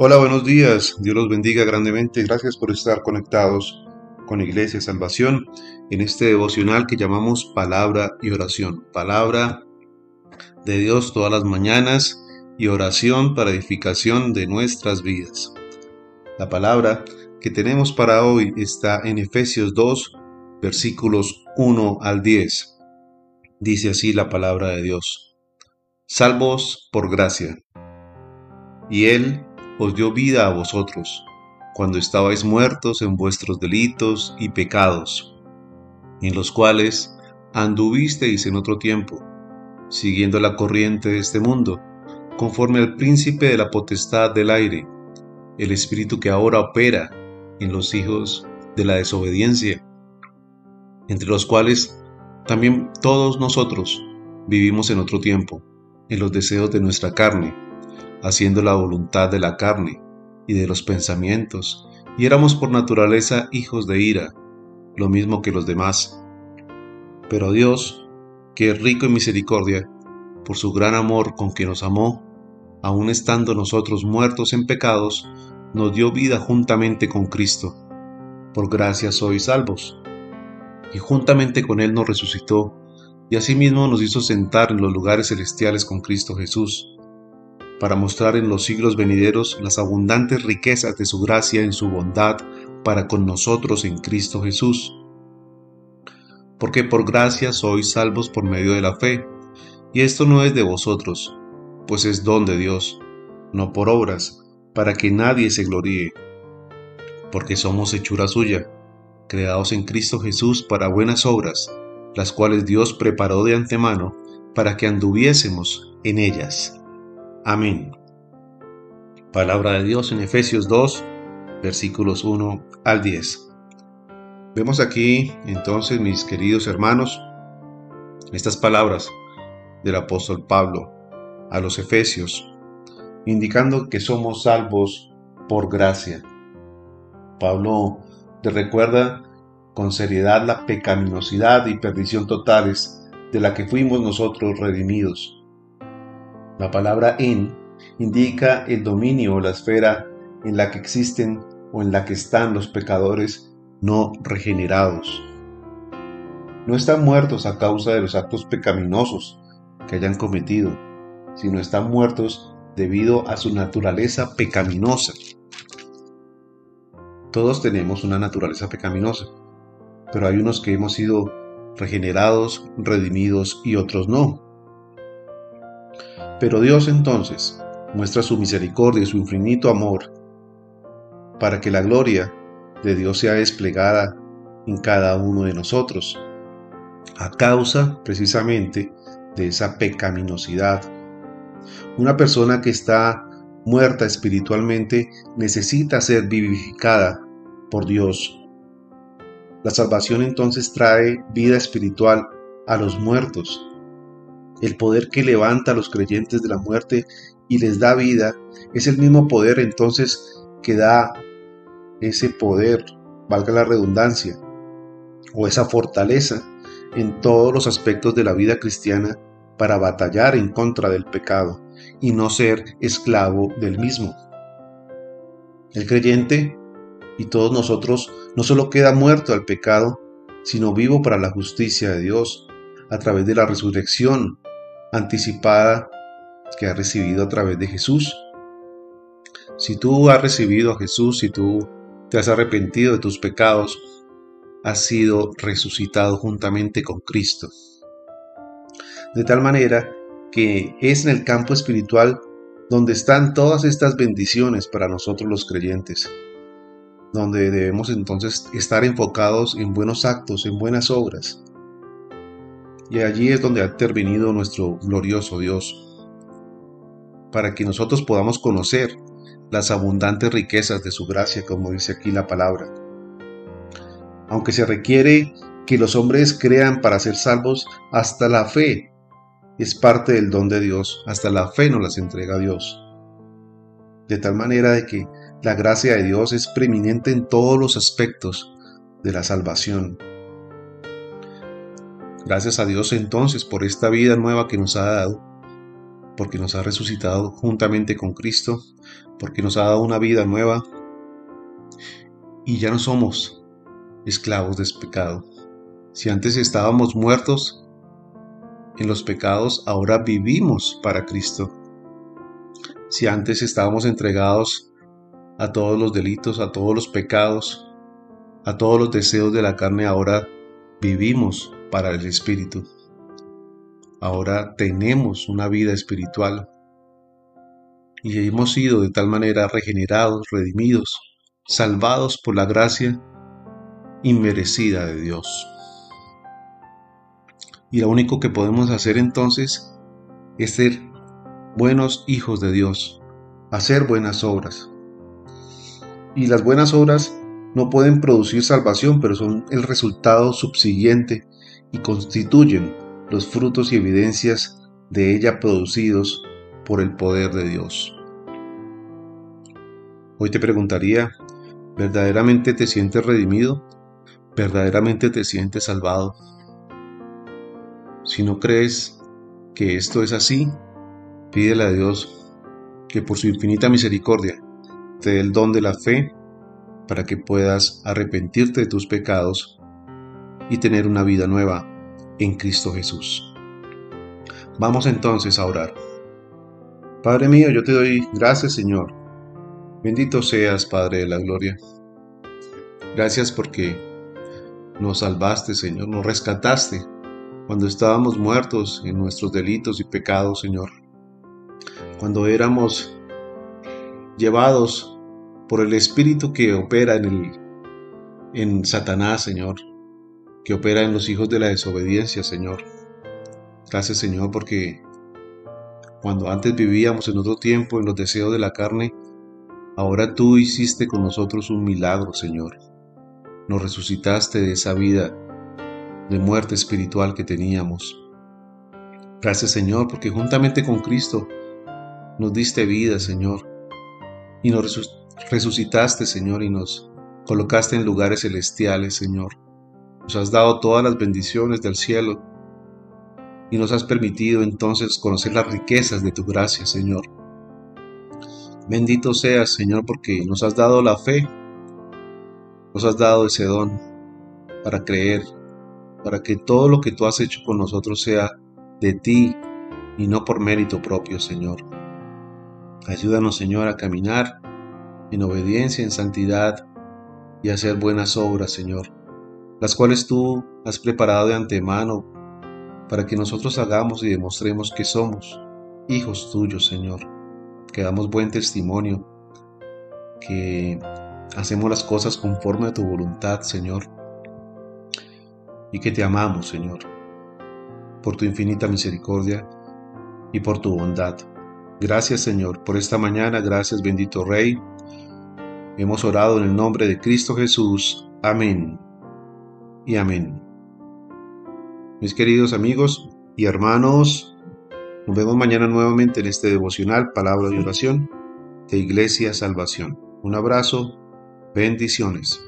Hola, buenos días. Dios los bendiga grandemente. Gracias por estar conectados con Iglesia Salvación en este devocional que llamamos Palabra y Oración. Palabra de Dios todas las mañanas y oración para edificación de nuestras vidas. La palabra que tenemos para hoy está en Efesios 2, versículos 1 al 10. Dice así la palabra de Dios. Salvos por gracia. Y Él os dio vida a vosotros, cuando estabais muertos en vuestros delitos y pecados, en los cuales anduvisteis en otro tiempo, siguiendo la corriente de este mundo, conforme al príncipe de la potestad del aire, el espíritu que ahora opera en los hijos de la desobediencia, entre los cuales también todos nosotros vivimos en otro tiempo, en los deseos de nuestra carne haciendo la voluntad de la carne y de los pensamientos, y éramos por naturaleza hijos de ira, lo mismo que los demás. Pero Dios, que es rico en misericordia, por su gran amor con que nos amó, aun estando nosotros muertos en pecados, nos dio vida juntamente con Cristo. Por gracia sois salvos. Y juntamente con Él nos resucitó, y asimismo nos hizo sentar en los lugares celestiales con Cristo Jesús para mostrar en los siglos venideros las abundantes riquezas de su gracia en su bondad para con nosotros en Cristo Jesús. Porque por gracia sois salvos por medio de la fe, y esto no es de vosotros, pues es don de Dios, no por obras, para que nadie se gloríe, porque somos hechura suya, creados en Cristo Jesús para buenas obras, las cuales Dios preparó de antemano para que anduviésemos en ellas. Amén. Palabra de Dios en Efesios 2, versículos 1 al 10. Vemos aquí entonces, mis queridos hermanos, estas palabras del apóstol Pablo a los Efesios, indicando que somos salvos por gracia. Pablo le recuerda con seriedad la pecaminosidad y perdición totales de la que fuimos nosotros redimidos la palabra en indica el dominio o la esfera en la que existen o en la que están los pecadores no regenerados. No están muertos a causa de los actos pecaminosos que hayan cometido, sino están muertos debido a su naturaleza pecaminosa. Todos tenemos una naturaleza pecaminosa, pero hay unos que hemos sido regenerados, redimidos y otros no. Pero Dios entonces muestra su misericordia y su infinito amor para que la gloria de Dios sea desplegada en cada uno de nosotros, a causa precisamente de esa pecaminosidad. Una persona que está muerta espiritualmente necesita ser vivificada por Dios. La salvación entonces trae vida espiritual a los muertos el poder que levanta a los creyentes de la muerte y les da vida, es el mismo poder entonces que da ese poder, valga la redundancia, o esa fortaleza en todos los aspectos de la vida cristiana para batallar en contra del pecado y no ser esclavo del mismo. El creyente y todos nosotros no solo queda muerto al pecado, sino vivo para la justicia de Dios a través de la resurrección anticipada que has recibido a través de Jesús. Si tú has recibido a Jesús, si tú te has arrepentido de tus pecados, has sido resucitado juntamente con Cristo. De tal manera que es en el campo espiritual donde están todas estas bendiciones para nosotros los creyentes, donde debemos entonces estar enfocados en buenos actos, en buenas obras, y allí es donde ha intervenido nuestro glorioso Dios, para que nosotros podamos conocer las abundantes riquezas de su gracia, como dice aquí la palabra. Aunque se requiere que los hombres crean para ser salvos, hasta la fe es parte del don de Dios, hasta la fe nos las entrega Dios. De tal manera de que la gracia de Dios es preeminente en todos los aspectos de la salvación. Gracias a Dios entonces por esta vida nueva que nos ha dado, porque nos ha resucitado juntamente con Cristo, porque nos ha dado una vida nueva y ya no somos esclavos de pecado. Si antes estábamos muertos en los pecados, ahora vivimos para Cristo. Si antes estábamos entregados a todos los delitos, a todos los pecados, a todos los deseos de la carne, ahora vivimos para el Espíritu. Ahora tenemos una vida espiritual y hemos sido de tal manera regenerados, redimidos, salvados por la gracia inmerecida de Dios. Y lo único que podemos hacer entonces es ser buenos hijos de Dios, hacer buenas obras. Y las buenas obras no pueden producir salvación, pero son el resultado subsiguiente y constituyen los frutos y evidencias de ella producidos por el poder de Dios. Hoy te preguntaría, ¿verdaderamente te sientes redimido? ¿Verdaderamente te sientes salvado? Si no crees que esto es así, pídele a Dios que por su infinita misericordia te dé el don de la fe para que puedas arrepentirte de tus pecados y tener una vida nueva en Cristo Jesús. Vamos entonces a orar. Padre mío, yo te doy gracias, Señor. Bendito seas, Padre de la Gloria. Gracias porque nos salvaste, Señor, nos rescataste cuando estábamos muertos en nuestros delitos y pecados, Señor. Cuando éramos llevados por el espíritu que opera en el en Satanás, Señor, que opera en los hijos de la desobediencia, Señor. Gracias, Señor, porque cuando antes vivíamos en otro tiempo en los deseos de la carne, ahora tú hiciste con nosotros un milagro, Señor. Nos resucitaste de esa vida de muerte espiritual que teníamos. Gracias, Señor, porque juntamente con Cristo nos diste vida, Señor, y nos resucitaste, Señor, y nos colocaste en lugares celestiales, Señor nos has dado todas las bendiciones del cielo y nos has permitido entonces conocer las riquezas de tu gracia, Señor. Bendito seas, Señor, porque nos has dado la fe, nos has dado ese don para creer, para que todo lo que tú has hecho con nosotros sea de ti y no por mérito propio, Señor. Ayúdanos, Señor, a caminar en obediencia, en santidad y a hacer buenas obras, Señor las cuales tú has preparado de antemano para que nosotros hagamos y demostremos que somos hijos tuyos, Señor, que damos buen testimonio, que hacemos las cosas conforme a tu voluntad, Señor, y que te amamos, Señor, por tu infinita misericordia y por tu bondad. Gracias, Señor, por esta mañana, gracias, bendito Rey. Hemos orado en el nombre de Cristo Jesús. Amén y amén. Mis queridos amigos y hermanos, nos vemos mañana nuevamente en este devocional Palabra de Oración de Iglesia Salvación. Un abrazo, bendiciones.